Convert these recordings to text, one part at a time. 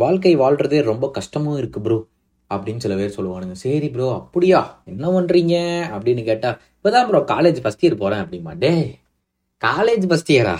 வாழ்க்கை வாழ்றதே ரொம்ப கஷ்டமும் இருக்கு ப்ரோ அப்படின்னு சில பேர் சொல்லுவானுங்க. சரி ப்ரோ அப்படியா? என்ன பண்றீங்க? அப்படின்னு கேட்டா இப்பதான் ப்ரோ காலேஜ் ஃபர்ஸ்ட் இயர் போறேன் அப்படிமா டே காலேஜ் ஃபர்ஸ்ட் இயரா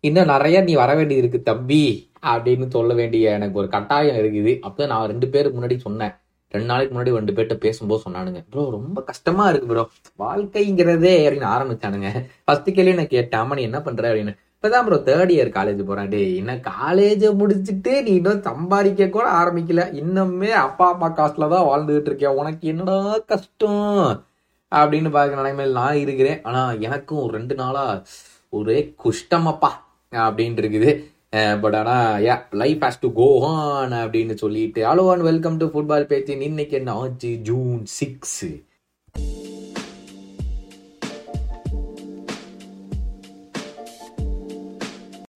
இன்னும் நிறைய நீ வர வேண்டியது இருக்கு தம்பி அப்படின்னு சொல்ல வேண்டிய எனக்கு ஒரு கட்டாயம் இருக்குது. அப்போ நான் ரெண்டு பேருக்கு முன்னாடி சொன்னேன். ரெண்டு நாளைக்கு முன்னாடி ரெண்டு பேர்கிட்ட பேசும்போது சொன்னானுங்க. ப்ரோ ரொம்ப கஷ்டமா இருக்கு ப்ரோ வாழ்க்கைங்கிறதே அப்படின்னு ஆரம்பிச்சானுங்க. ஃபர்ஸ்ட் கேள்வி நான் கேட்டேன் அம்மா நீ என்ன பண்ற அப்படின்னு. இப்போதான் ப்ரோ தேர்ட் இயர் காலேஜ் போகிறேன் டே இன்னும் காலேஜை முடிச்சுட்டு நீ இன்னும் சம்பாதிக்க கூட ஆரம்பிக்கல. இன்னுமே அப்பா அம்மா காசுல தான் வாழ்ந்துகிட்டு இருக்கேன். உனக்கு என்னடா கஷ்டம்? அப்படின்னு பார்க்குற நிலைமையில் நான் இருக்கிறேன். ஆனால் எனக்கும் ரெண்டு நாளாக ஒரே குஷ்டமப்பா அப்படின்ட்டு இருக்குது. பட் ஆனால் yeah life has to go on அப்படின்னு சொல்லிட்டு. Hello and welcome to football பேச்சு இன்னைக்கு என்ன ஆச்சு? ஜூன் சிக்ஸு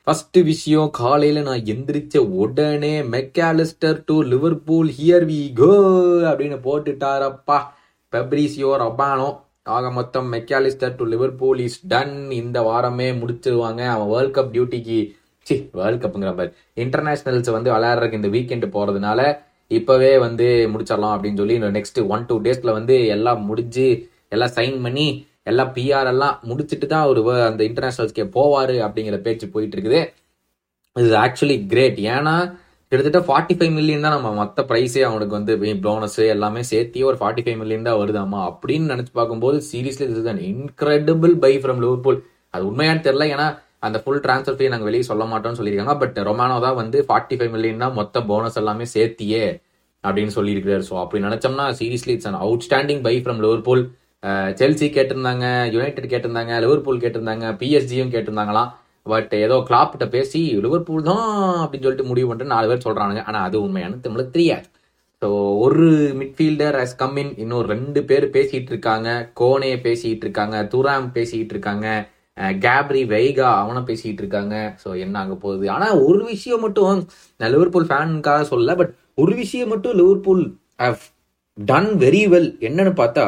ஃபர்ஸ்ட் விஷயம் காலையில நான் எந்திரிச்ச உடனே Mac Allister to Liverpool here we go அப்படின்னு போட்டுட்டாரப்பா. பெப்ரிசியோ ரபானோ ஆக மொத்தம் Mac Allister to Liverpool is done இந்த வாரமே முடிச்சிருவாங்க. அவன் வேர்ல்ட் கப் டியூட்டிக்கு சி வேர்ல்ட் கப்புங்கிற மாதிரி. இன்டர்நேஷனல்ஸ் வந்து விளையாடுறதுக்கு இந்த வீக்கெண்ட் போறதுனால இப்பவே வந்து முடிச்சிடலாம் அப்படின்னு சொல்லி நெக்ஸ்ட் ஒன் டூ டேஸ்ல வந்து எல்லாம் முடிஞ்சு எல்லாம் சைன் பண்ணி எல்லாம் பிஆர் எல்லாம் முடிச்சுட்டு தான் அவர் அந்த இன்டர்நேஷனல்ஸ்க்கே போவார் அப்படிங்கிற பேச்சு போயிட்டு இருக்குது இது ஆக்சுவலி கிரேட் ஏன்னா கிட்டத்தட்ட ஃபார்ட்டி ஃபைவ் மில்லியன் தான் நம்ம மற்ற ப்ரைஸே அவனுக்கு வந்து போனஸ் எல்லாமே சேர்த்தி ஒரு ஃபார்ட்டி ஃபைவ் மில்லியன் தான் வருதாமா? அப்படின்னு நினச்சி பார்க்கும்போது seriously this is incredible buy from Liverpool அது உண்மையானு தெரியல. ஏன்னா அந்த ஃபுல் டிரான்ஸ்ஃபர் ஃபீ நாங்கள் வெளியே சொல்ல மாட்டோம்னு சொல்லியிருக்காங்க. பட் ரொமானோ தான் வந்து ஃபார்ட்டி ஃபைவ் மில்லியன் தான் மொத்த போனஸ் எல்லாமே சேர்த்தியே அப்படின்னு சொல்லியிருக்கிறார். ஸோ அப்படி நினச்சோம்னா seriously it's an outstanding buy from Liverpool Chelsea கேட்டிருந்தாங்க யுனைடெட் கேட்டிருந்தாங்க லிவர்பூல் கேட்டிருந்தாங்க பிஎஸ்ஜியும் கேட்டிருந்தாங்களாம் பட் ஏதோ கிளாப்கிட்ட பேசி லிவர்பூல் தான் அப்படின்னு சொல்லிட்டு முடிவு பண்ணிட்டு நாலு பேர் சொல்கிறாங்க ஆனால் அது உண்மையான தமிழ் தெரியாது. ஸோ ஒரு மிட்ஃபீல்டர் அஸ் கம்மின் இன்னும் ரெண்டு பேர் பேசிகிட்டு இருக்காங்க. கோனே பேசிகிட்டு இருக்காங்க துராம் பேசிக்கிட்டு இருக்காங்க கேப்ரி வெய்கா அவனை பேசிக்கிட்டு இருக்காங்க. ஸோ என்ன ஆக போகுது? ஆனால் ஒரு விஷயம் மட்டும் நான் லிவர்பூல் ஃபேனுக்காக சொல்ல பட் ஒரு விஷயம் மட்டும் Liverpool have done very well என்னன்னு பார்த்தா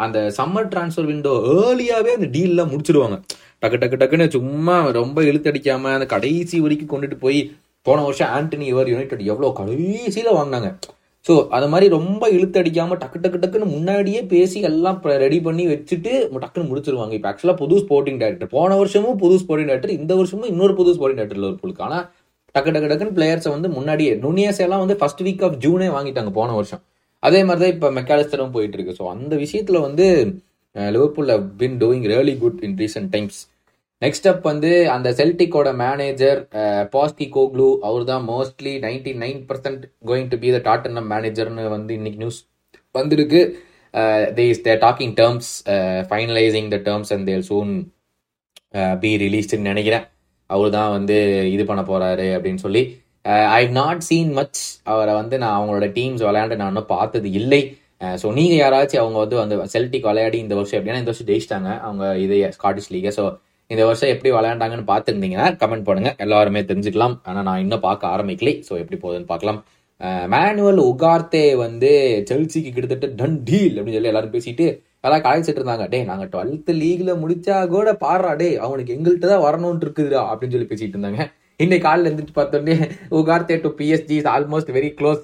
அந்த சம்மர் டிரான்ஸ்ஃபர் விண்டோ ஏர்லியாகவே அந்த டீல்லாம் முடிச்சிடுவாங்க டக்கு டக்கு டக்குன்னு சும்மா ரொம்ப இழுத்தடிக்காம அந்த கடைசி வரைக்கும் கொண்டுட்டு போய் போன வருஷம் ஆண்டனி இவர் யுனைடெட் எவ்வளோ கடைசியில் வாங்கினாங்க. ஸோ அது மாதிரி ரொம்ப இழுத்தடிக்காமல் டக்கு டக்கு டக்குன்னு முன்னாடியே பேசி எல்லாம் ரெடி பண்ணி வச்சுட்டு டக்குன்னு முடிச்சிருவாங்க. இப்போ ஆக்சுவலாக புது ஸ்போர்ட்டிங் டேரக்டர் போன வருஷமும் புது ஸ்போர்ட்டிங் டேரக்டர் இந்த வருஷமும் இன்னொரு புது ஸ்போர்ட்டிங் டேரக்டர் லிவர்பூலுக்கு ஆனால் டக்கு டக்கு டக்குன்னு பிளேயர்ஸை வந்து முன்னாடியே நுனியஸ் எல்லாம் வந்து ஃபர்ஸ்ட் வீக் ஆஃப் ஜூனே வாங்கிட்டாங்க போன வருஷம். அதே மாதிரி தான் இப்போ மெக்காலிஸ்டரும் போயிட்டு இருக்கு ஸோ அந்த விஷயத்தில் வந்து Liverpool been doing really good in recent times next up வந்து அந்த செல்டிக்கோட மேனேஜர் பாஸ்கி கோக்லு அவர் தான் mostly ninety nine percent going to be the Tottenham மேனேஜர்னு வந்து இன்னைக்கு நியூஸ் வந்திருக்கு. They is they're talking terms finalising the terms and they'll soon be ரிலீஸ்டுன்னு நினைக்கிறேன். அவர் தான் வந்து இது பண்ண போறாரு அப்படின்னு சொல்லி ஐ நாட் சீன் மச் அவரை வந்து நான் அவங்களோட டீம்ஸ் விளையாண்டு நான் இன்னும் பார்த்தது இல்லை. Uh, ஸோ நீங்கள் யாராச்சும் அவங்க வந்து வந்து செல்டிக் விளையாடி இந்த வருஷம் எப்படின்னா இந்த வருஷம் ஜெயிச்சிட்டாங்க. அவங்க இது ஸ்காட்டிஷ் லீகை ஸோ இந்த வருஷம் எப்படி விளையாண்டாங்கன்னு பார்த்துருந்தீங்கன்னா கமெண்ட் பண்ணுங்க. எல்லாருமே தெரிஞ்சுக்கலாம். ஆனால் நான் இன்னும் பார்க்க ஆரம்பிக்கலை. ஸோ எப்படி போகுதுன்னு பார்க்கலாம். Uh, மேனுவல் உகார்த்தே வந்து செல்சிக்கு கிட்டத்தட்ட டன் டீல் அப்படின்னு சொல்லி எல்லாரும் பேசிட்டு எல்லாம் கலாய்ச்சிட்டு இருந்தாங்க. டே நாங்கள் டுவெல்த்து லீக்ல முடிச்சா கூட பாடுறா. டே அவனுக்கு எங்கள்கிட்ட தான் வரணும்னு இருக்குதுடா அப்படின்னு சொல்லி பேசிட்டு இருந்தாங்க. இன்னைக்கு காலில் இருந்துட்டு பார்த்தோன்னே Ugarte to PSG is almost very close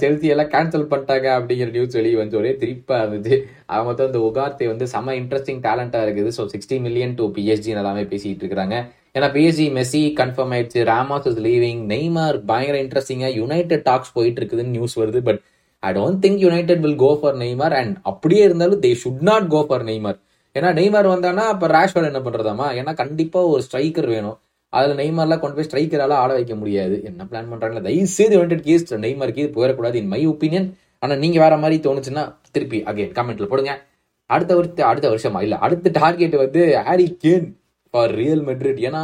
Chelsea எல்லாம் கேன்சல் பண்ணிட்டாங்க அப்படிங்கிற நியூஸ் வெளியே வந்து ஒரே திருப்பாக இருந்துச்சு அவங்க மொத்தம் இந்த உகார்த்தே வந்து செம்ம இன்ட்ரெஸ்டிங் டேலண்ட்டாக இருக்குது. So sixty million to PSG எல்லாமே பேசிட்டு இருக்காங்க. ஏன்னா பிஎஸ்ஜி மெஸ்ஸி கன்ஃபார்ம் ஆயிடுச்சு. ராமாஸ் இஸ் லீவிங் நெய்மார் பயங்கர இன்ட்ரெஸ்டிங்காக யுனைடெட் டாக்ஸ் போயிட்டு இருக்குதுன்னு நியூஸ் வருது. But I don't think United will go for Neymar and அப்படியே இருந்தாலும் they should not go for Neymar ஏன்னா நெய்மார் வந்தானா அப்போ ரேஷ்வர் என்ன பண்ணுறதாமா ஏன்னா கண்டிப்பாக ஒரு ஸ்ட்ரைக்கர் வேணும். அதில் நெய்மார்லாம் கொண்டு போய் ஸ்ட்ரைக்கரால ஆட வைக்க முடியாது. என்ன பிளான் பண்றாங்களா? தயவு செய்து யுனைடெட் கேஸ் நெய்மார்க்கு இது போயிடக்கூடாது இன் மை ஒப்பீனியன் ஆனால் நீங்கள் வேற மாதிரி தோணுச்சுன்னா திருப்பி அகைன் கமெண்ட்ல போடுங்க. அடுத்த வருஷம் அடுத்த வருஷமா? இல்லை அடுத்த டார்கெட் வந்து Harry Kane for Real Madrid ஏன்னா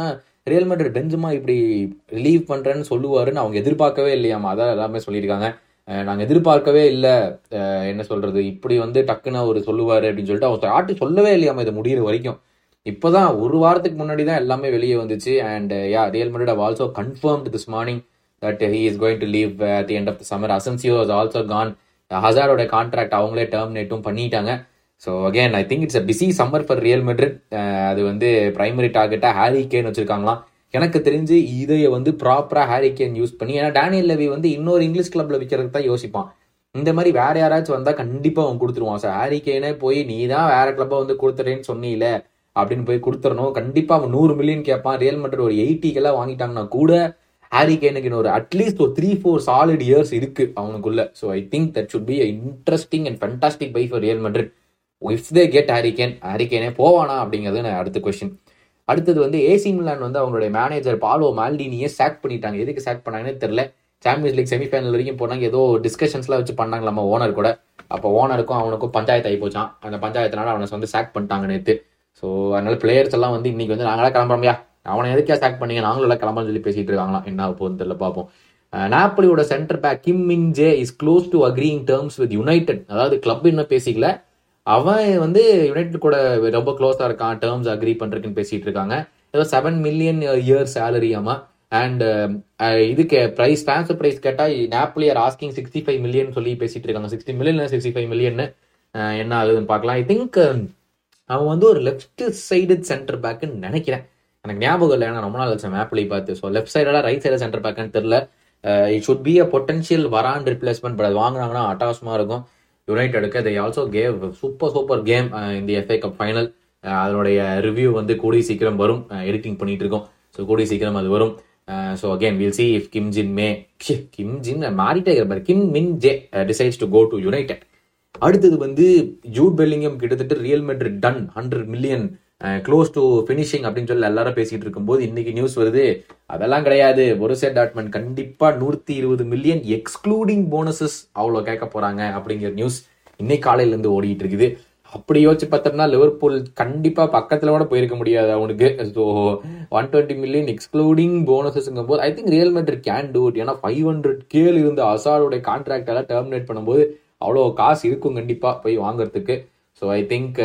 ரியல் மெட்ரிட் பெஞ்சமா இப்படி ரிலீவ் பண்றேன்னு சொல்லுவாருன்னு அவங்க எதிர்பார்க்கவே இல்லையாமா? அதான் எல்லாமே சொல்லியிருக்காங்க. நாங்கள் எதிர்பார்க்கவே இல்லை. என்ன சொல்றது? இப்படி வந்து டக்குன்னு அவர் சொல்லுவாரு அப்படின்னு சொல்லிட்டு அவர் யார்ட்டு சொல்லவே இல்லையாமா? இது முடியிற வரைக்கும். இப்போதான் ஒரு வாரத்துக்கு முன்னாடி தான் எல்லாமே வெளியே வந்துச்சு. And yeah Real Madrid have also confirmed this morning that he is going to leave at the end of the summer Asensio is also gone ஹசாரோட contract அவங்களே டெர்மினேட்டும் பண்ணிட்டாங்க. So again I think it's a busy summer for Real Madrid அது வந்து primary டார்கெட்டாக Harry Kane வச்சிருக்காங்களாம். எனக்கு தெரிஞ்சு இதைய வந்து ப்ராப்பராக ஹாரி கேன் யூஸ் பண்ணி ஏன்னா டேனியல் லெவி வந்து இன்னொரு இங்கிலீஷ் கிளப்ல விற்கிறதுக்கு தான் யோசிப்பான். இந்த மாதிரி வேற யாராச்சும் வந்தால் கண்டிப்பாக அவன் கொடுத்துருவான். சார் ஹாரிகேனே போய் நீ தான் வேற கிளப்பை வந்து கொடுத்துறேன்னு சொன்னீங்களே அப்படின்னு போய் கொடுத்துறணும் கண்டிப்பாக அவன் நூறு மில்லியன் கேட்பான் ரியல் மட்ரிட் ஒரு எயிட்டிக்கெல்லாம் வாங்கிட்டாங்கன்னா கூட ஹாரிகேனுக்கு இன்னொரு அட்லீஸ்ட் ஒரு த்ரீ ஃபோர் சாலிட் இயர்ஸ் இருக்கு அவனுக்குள்ள. So I think that should be interesting and fantastic buy for Real Madrid if they get Harry Kane ஹாரிகேனே போவானா அப்படிங்கிறது நான் அடுத்த கொஸ்டின் அடுத்தது வந்து ஏசி மிலான் வந்து அவங்களுடைய மேனேஜர் பாலோ மால்டினியே சாக் பண்ணிட்டாங்க. எதுக்கு சாக் பண்ணாங்கன்னு தெரியல. சாம்பியன்ஸ் லீக் செமிஃபைனல் வரைக்கும் போனாங்க. ஏதோ டிஸ்கஷன்ஸ்லாம் வச்சு பண்ணாங்களாமா ஓனர் கூட. அப்போ ஓனருக்கும் அவனுக்கும் பஞ்சாயத்து ஆகி போச்சான் அந்த பஞ்சாயத்தினால அவனை வந்து சாக் பண்ணிட்டாங்க நேற்று ஸோ அதனால பிளேயர்ஸ் எல்லாம் வந்து இன்னைக்கு வந்து நாங்களாம் கிளம்புறோம்யா. அவனை எதுக்கே சாக் பண்ணீங்க? நாங்களும் எல்லாம் கிளம்புறோம்னு சொல்லி பேசிட்டு இருக்காங்களாம். என்ன போகுதுன்னு தெரியல பார்ப்போம். நாப்பலியோட centre back Kim Min Jae is close to agreeing terms with United அதாவது கிளப் இன்னும் பேசிக்கல. அவன் வந்து யுனைடெட் கூட ரொம்ப க்ளோஸாக இருக்கான் டேர்ம்ஸ் அக்ரி பண்ணுறதுக்குன்னு பேசிட்டு இருக்காங்க. ஏதோ செவன் மில்லியன் இயர் சேலரி ஆமா. அண்ட் இதுக்கு பிரைஸ் ட்ரான்ஸ்ஃபர் பிரைஸ் கேட்டா Napoli are asking sixty five million சொல்லி பேசிட்டு இருக்காங்க. Sixty million sixty five million என்ன ஆகுதுன்னு பார்க்கலாம். ஐ திங்க் அவன் வந்து ஒரு லெஃப்ட் சைடு சென்டர் பேக்குன்னு நினைக்கிறேன். எனக்கு ஞாபகம் இல்லை ஏன்னா ரொம்ப நாள் வச்சேன் மேப்லி பார்த்து ஸோ லெஃப்ட் சைடா ரைட் சைடு சென்டர் பேக்குன்னு தெரியல. It should be a potential Varane replacement but அது வாங்கினாங்கன்னா அட்டாசமா இருக்கும். யுனைடெடுக்கு they also gave super super game இந்த எஃப்ஏ கப் ஃபைனல் அதனுடைய ரிவ்யூ வந்து கூடிய சீக்கிரம் வரும். Uh, எடிட்டிங் பண்ணிட்டு இருக்கோம். ஸோ கூடிய சீக்கிரம் அது வரும். So again will see if Kim Jin Mae Kim Jin மாறிட்டே இருப்பார் Kim Min Jae decides to go to United அடுத்தது வந்து ஜூட் பெல்லிங்கம் கிட்டத்தட்ட Real Madrid done hundred million close to finishing அப்படின்னு சொல்லி எல்லாரும் பேசிட்டு இருக்கும்போது இன்னைக்கு நியூஸ் வருது. அதெல்லாம் கிடையாது. பொருசியா டாட்மன் கண்டிப்பா நூத்தி இருபது மில்லியன் எக்ஸ்க்ளூடிங் போனஸஸ் அவ்வளோ கேட்க போறாங்க அப்படிங்கிற நியூஸ் இன்னைக்கு காலையில இருந்து ஓடிட்டு இருக்குது. அப்படி யோசிச்சு பார்த்தோம்னா லிவர்பூல் கண்டிப்பா பக்கத்துல கூட போயிருக்க முடியாது அவனுக்கு. So one twenty million excluding போனஸஸ்ங்கும் போது I think Real Madrid can do it ஏன்னா ஃபைவ் ஹண்ட்ரட் கேல் இருந்த அசாலோட கான்ட்ராக்ட் எல்லாம் டெர்மினேட் பண்ணும்போது அவ்வளோ காசு இருக்கும் கண்டிப்பாக போய் வாங்குறதுக்கு. So I think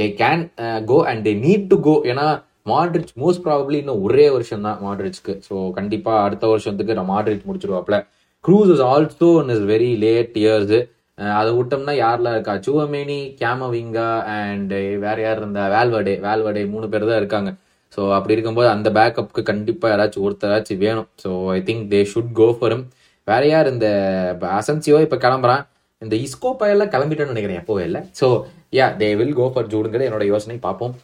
they can go and they need to go ஏன்னா மாட்ரிச் மோஸ்ட் ப்ராபப்ளி இன்னும் ஒரே வருஷம் தான் மாட்ரிச்க்கு ஸோ கண்டிப்பாக அடுத்த வருஷத்துக்கு நான் Modric முடிச்சிருவாப்ல Kroos is also in is very late years அதை விட்டோம்னா யாரில் இருக்கா? சுவமேனி கேமவிங்கா அண்ட் வேற யார் இருந்தா? வேல்வடே வேல்வடே மூணு பேர் தான் இருக்காங்க. ஸோ அப்படி இருக்கும்போது அந்த பேக்கப்புக்கு கண்டிப்பாக யாராச்சும் ஒருத்தராச்சும் வேணும். So I think they should go for வேற யார் இந்த அசன்சியோ இப்போ கிளம்புறான்? இந்த இஸ்கோ பயெல்லாம் கிளம்பிட்டேன்னு நினைக்கிறேன் எப்போவே இல்லை. So yeah they will go for ஜூடுங்கிற என்னோட யோசனை பார்ப்போம்.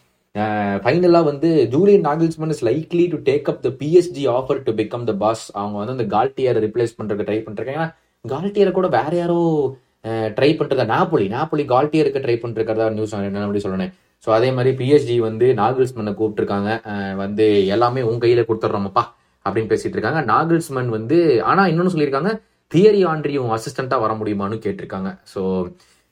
ஃபைனலாக வந்து Julian Nagelsmann is likely to take up the PSG offer to become the boss அவங்க வந்து அந்த கால்டியரை ரிப்ளேஸ் பண்ணுறதுக்கு ட்ரை பண்ணுறாங்க ஏன்னா கால்டியரை கூட வேற யாரோ ட்ரை பண்ணுறதா நாப்பொலி நாப்பொலி கால்டியருக்கு ட்ரை பண்ணிருக்கிறதா நியூஸ் என்ன அப்படி சொல்லணும் ஸோ அதே மாதிரி பிஎஸ்ஜி வந்து நாகில்ஸ்மனை கூப்பிட்டுருக்காங்க. வந்து எல்லாமே உன் கையில் கொடுத்துட்றோமப்பா அப்படின்னு பேசிட்டு இருக்காங்க. நாகில்ஸ்மன் வந்து ஆனால் இன்னொன்று சொல்லியிருக்காங்க. தியரி ஆண்ட்ரியும் அசிஸ்டண்ட்டாக வர முடியுமான்னு கேட்டிருக்காங்க. So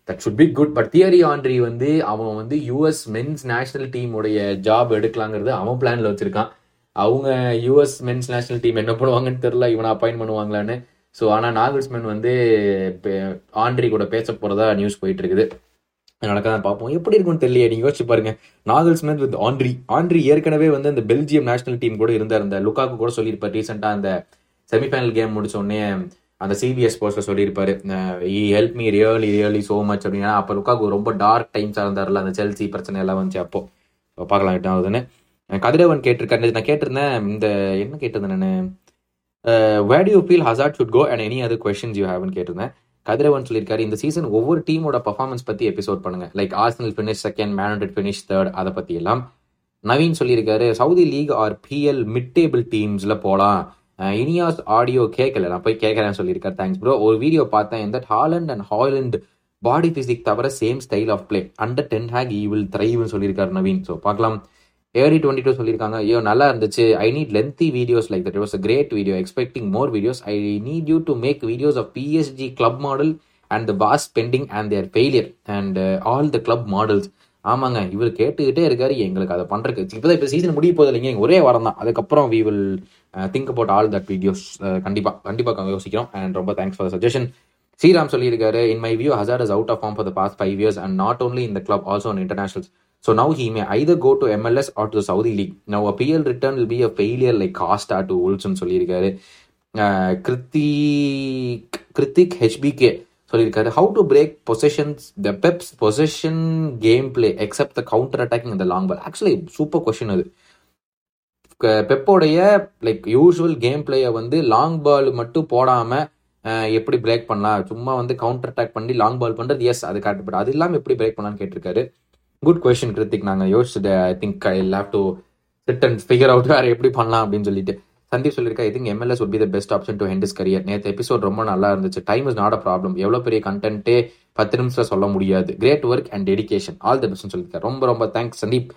that should be good but Thierry Henry வந்து அவன் வந்து யூஎஸ் மென்ஸ் நேஷனல் டீமுடைய ஜாப் எடுக்கலாங்கிறது அவன் பிளானில் வச்சிருக்கான். அவங்க யூஎஸ் மென்ஸ் நேஷனல் டீம் என்ன பண்ணுவாங்கன்னு தெரில இவனை அப்பாயின் பண்ணுவாங்களான்னு. ஸோ ஆனால் நாகல்ஸ்மேன் வந்து ஆண்ட்ரி கூட பேச போகிறதா நியூஸ் போயிட்டு இருக்குது நடக்காதான் பார்ப்போம். எப்படி இருக்கும்னு தெரியல நீங்க யோசிச்சு பாருங்க. நாகல்ஸ்மேன் வித் ஆண்ட்ரி ஆண்ட்ரி ஏற்கனவே வந்து அந்த பெல்ஜியம் நேஷனல் டீம் கூட இருந்தார். அந்த லுக்காக்கு கூட சொல்லியிருப்பார். ரீசெண்டாக அந்த செமிஃபைனல் கேம் முடிச்ச உடனே அந்த சிபிஎஸ் போஸ்ட்ல சொல்லியிருப்பாரு he help me really really so much அப்படின்னா அப்போ லுக்காக்கு ரொம்ப டார்க் டைம்ஸாக இருந்தார்ல அந்த செல்சி பிரச்சனை எல்லாம் வந்துச்சு அப்போ. பார்க்கலாம் என்ன ஆகுதுன்னு கதிரவன் கேட்டிருக்காரு நான் கேட்டிருந்தேன் இந்த என்ன கேட்டிருந்தேன் நான்? Where you feel Hazard should go and any other questions you haven't கேட்டிருந்தேன். கதிரவன் சொல்லியிருக்காரு இந்த சீசன் ஒவ்வொரு டீமோட பர்ஃபார்மன்ஸ் பற்றி எபிசோட் பண்ணுங்க. Like Arsenal finish second Man United finish third அதை பற்றி எல்லாம். நவீன் சொல்லியிருக்காரு Saudi league or PL mid table டீம்ஸில் போகலாம் இனியாஸ் ஆடியோ கேட்கல நான் போய் கேட்கறேன்னு சொல்லியிருக்காரு. தேங்க்ஸ் ப்ரோ ஒரு வீடியோ பார்த்தேன். இந்த Haaland and Haaland body physique தவிர same style of play under Ten Hag he will த்ரைவ்னு சொல்லியிருக்காரு நவீன். ஸோ பார்க்கலாம். ஏரி டுவெண்ட்டி டூ சொல்லியிருக்காங்க. ஐயோ நல்லா இருந்துச்சு. I need lengthy videos like that was a great video expecting more videos I need you to make videos of PSG club model and the boss pending and their failure and all the club models ஆமாங்க இவர் கேட்டுக்கிட்டே இருக்காரு எங்களுக்கு அதை பண்ணுறதுக்கு இப்போதான் இப்போ season முடிய போதில்லை இல்லைங்க ஒரே வாரம் தான். அதுக்கப்புறம் we will think about all that videos கண்டிப்பாக கண்டிப்பாக யோசிக்கிறோம். அண்ட் ரொம்ப தேங்க்ஸ் ஃபார் சஜஷன் ஸ்ரீராம் சொல்லியிருக்காரு in my view Hazard is out of form for the past five years and not only இந்த club also in internationals so now he may either go to MLS or to Saudi league now a PL return will be a failure like cost or to Olsen சொல்லியிருக்காரு. Hrithik Hrithik HPK சொல்லியிருக்காரு. How to break positions the Pep's possession game play except the counter attacking இந்த long ball actually super question அது. பெப்போடைய like usual game பிளேயை வந்து long பால் மட்டும் போடாமல் எப்படி பிரேக் பண்ணலாம்? சும்மா வந்து கவுண்டர் அட்டாக் பண்ணி லாங் பால் பண்ணுறது எஸ் அது கரெக்ட் பட் அது இல்லாமல் எப்படி பிரேக் பண்ணலான்னு கேட்டிருக்காரு. குட் கொஸ்டின் கிருத்திக் நாங்கள் யோசிச்சுட்டு I think I have to sit and figure out வேற எப்படி பண்ணலாம் அப்படின்னு சொல்லிட்டு. சந்தீப் சொல்லியிருக்கா I think MLS would be the best option to ஹெண்டிஸ் career நேற்று எபிசோட் ரொம்ப நல்லா இருந்துச்சு. Time is not a problem எவ்வளோ பெரிய கண்டென்ட்டே பத்து நிமிஷம் சொல்ல முடியாது. Great work and dedication all the பெஸ்ட்னு சொல்லியிருக்காரு. ரொம்ப ரொம்ப thanks Sandeep.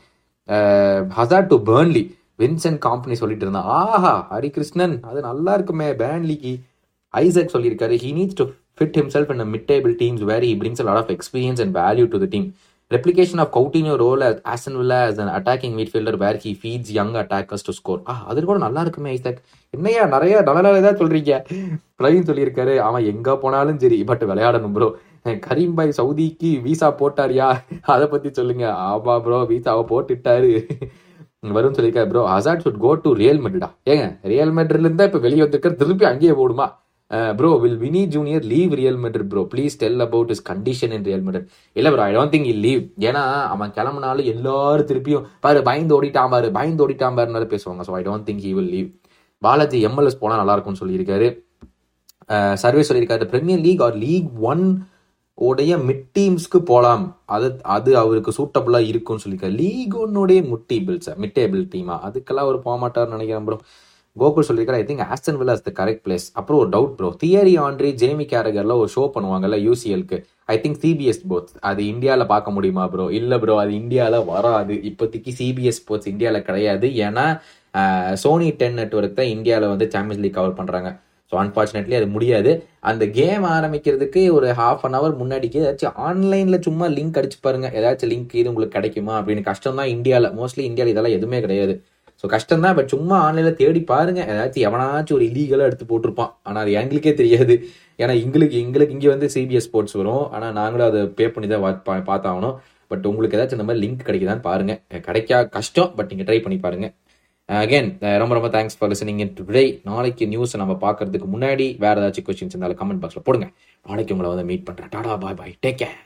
Hazard to Burnley Vincent Kompany சொல்லிட்டு இருந்தான். ஆஹா ஹரிகிருஷ்ணன் அது நல்லா இருக்குமே பேர்ன்லிக்கு ஐசக் சொல்லியிருக்காரு. He needs to fit himself in mid table teams teams he brings lot of experience and value to the team. Replication of Coutinho role at Aston Villa as an attacking midfielder where he feeds young attackers to score. ஆ அது கூட நல்லா இருக்குமே Isaac என்னையா நிறைய நல்ல நல்லதா சொல்றீங்க. பிரவீன் சொல்லியிருக்காரு அவன் எங்கே போனாலும் சரி பட் விளையாடணும் ப்ரோ கரீம் பாய் சவுதிக்கு விசா போட்டாரியா? அதை பத்தி சொல்லுங்க. ஆமா ப்ரோ விசாவை போட்டுட்டாரு. வரும் சொல்லியிருக்காரு bro Hazard should go to Real மெட்ரிடா ஏங்க ரியல் மெட்ரிட்ல இப்போ வெளியே வந்திருக்கிற திருப்பி அங்கேயே போடுமா? Bro will Vini Junior leave Real Madrid bro please tell about is condition in Real Madrid இல்லை bro I don't think he'll leave ஏன்னா அவன் கிளம்புனாலும் எல்லாரும் திருப்பியும் பாரு பயந்து ஓடிட்டான் பாரு பயந்து ஓடிட்டான் பேசுவாங்க. So I don't think he will leave Balaji MLS போனால் நல்லா இருக்கும்னு சொல்லியிருக்காரு. Uh, சர்வே சொல்லியிருக்காரு. Premier League or League One உடைய மிட் டீம்ஸ்க்கு போகலாம் அது அது அவருக்கு சூட்டபுளாக இருக்கும்னு சொல்லியிருக்காரு. லீக் ஒன்னுடைய முட் டேபிள்ஸ் மிட் டேபிள் டீமா அதுக்கெல்லாம் அவர் போக மாட்டார்னு நினைக்கிறேன் ப்ரோ கோகுல் சொல்லியிருக்காரு I think Aston Villa is the correct place அப்புறம் ஒரு doubt bro Thierry Henry Jamie கேரகர்ல ஒரு ஷோ பண்ணுவாங்கல்ல யூசிஎல்க்கு ஐ திங்க் சிபிஎஸ் போத் அது இந்தியாவில் பார்க்க முடியுமா ப்ரோ இல்லை ப்ரோ அது இந்தியாவில் வராது. இப்போதைக்கு சிபிஎஸ் ஸ்போர்ட்ஸ் இந்தியாவில் கிடையாது. ஏன்னா சோனி டென் நெட்ஒர்க் தான் இந்தியாவில் வந்து சாம்பியன்ஸ் லீக் கவர் பண்ணுறாங்க ஸோ அன்ஃபார்ச்சுனேட்லி அது முடியாது. அந்த கேம் ஆரம்பிக்கிறதுக்கு ஒரு ஹாஃப் அன் ஹவர் முன்னாடிக்கு ஏதாச்சும் ஆன்லைனில் சும்மா லிங்க் அடிச்சு பாருங்க. ஏதாச்சும் லிங்க் இது உங்களுக்கு கிடைக்குமா அப்படின்னு. கஷ்டம் தான் இந்தியாவில் மோஸ்ட்லி இந்தியாவில் இதெல்லாம் எதுவுமே கிடையாது. ஸோ கஷ்டம் தான் பட் சும்மா ஆன்லைனில் தேடி பாருங்க. ஏதாச்சும் எவனாச்சும் ஒரு இல்லீகலாக எடுத்து போட்டிருப்பான். ஆனால் அது எங்களுக்கே தெரியாது. ஏன்னா எங்களுக்கு எங்களுக்கு இங்கே வந்து சிபிஎஸ் ஸ்போர்ட்ஸ் வரும். ஆனால் நாங்களும் அதை பே பண்ணி தான் பா- பார்த்தாகணும். பட் உங்களுக்கு ஏதாச்சும் இந்த மாதிரி லிங்க் கிடைக்குதான்னு பாருங்க. கிடைக்கா கஷ்டம் பட் நீங்கள் ட்ரை பண்ணி பாருங்க. அகைன் ரொம்ப ரொம்ப thanks for listening in today நாளைக்கு நியூஸ் நம்ம பார்க்கறதுக்கு முன்னாடி வேறு ஏதாச்சும் கொஸ்டின்ஸ் இருந்தாலும் கமெண்ட் பாக்ஸில் போடுங்க. நாளைக்கு உங்களை வந்து மீட் பண்ணுறேன் tata bye bye take care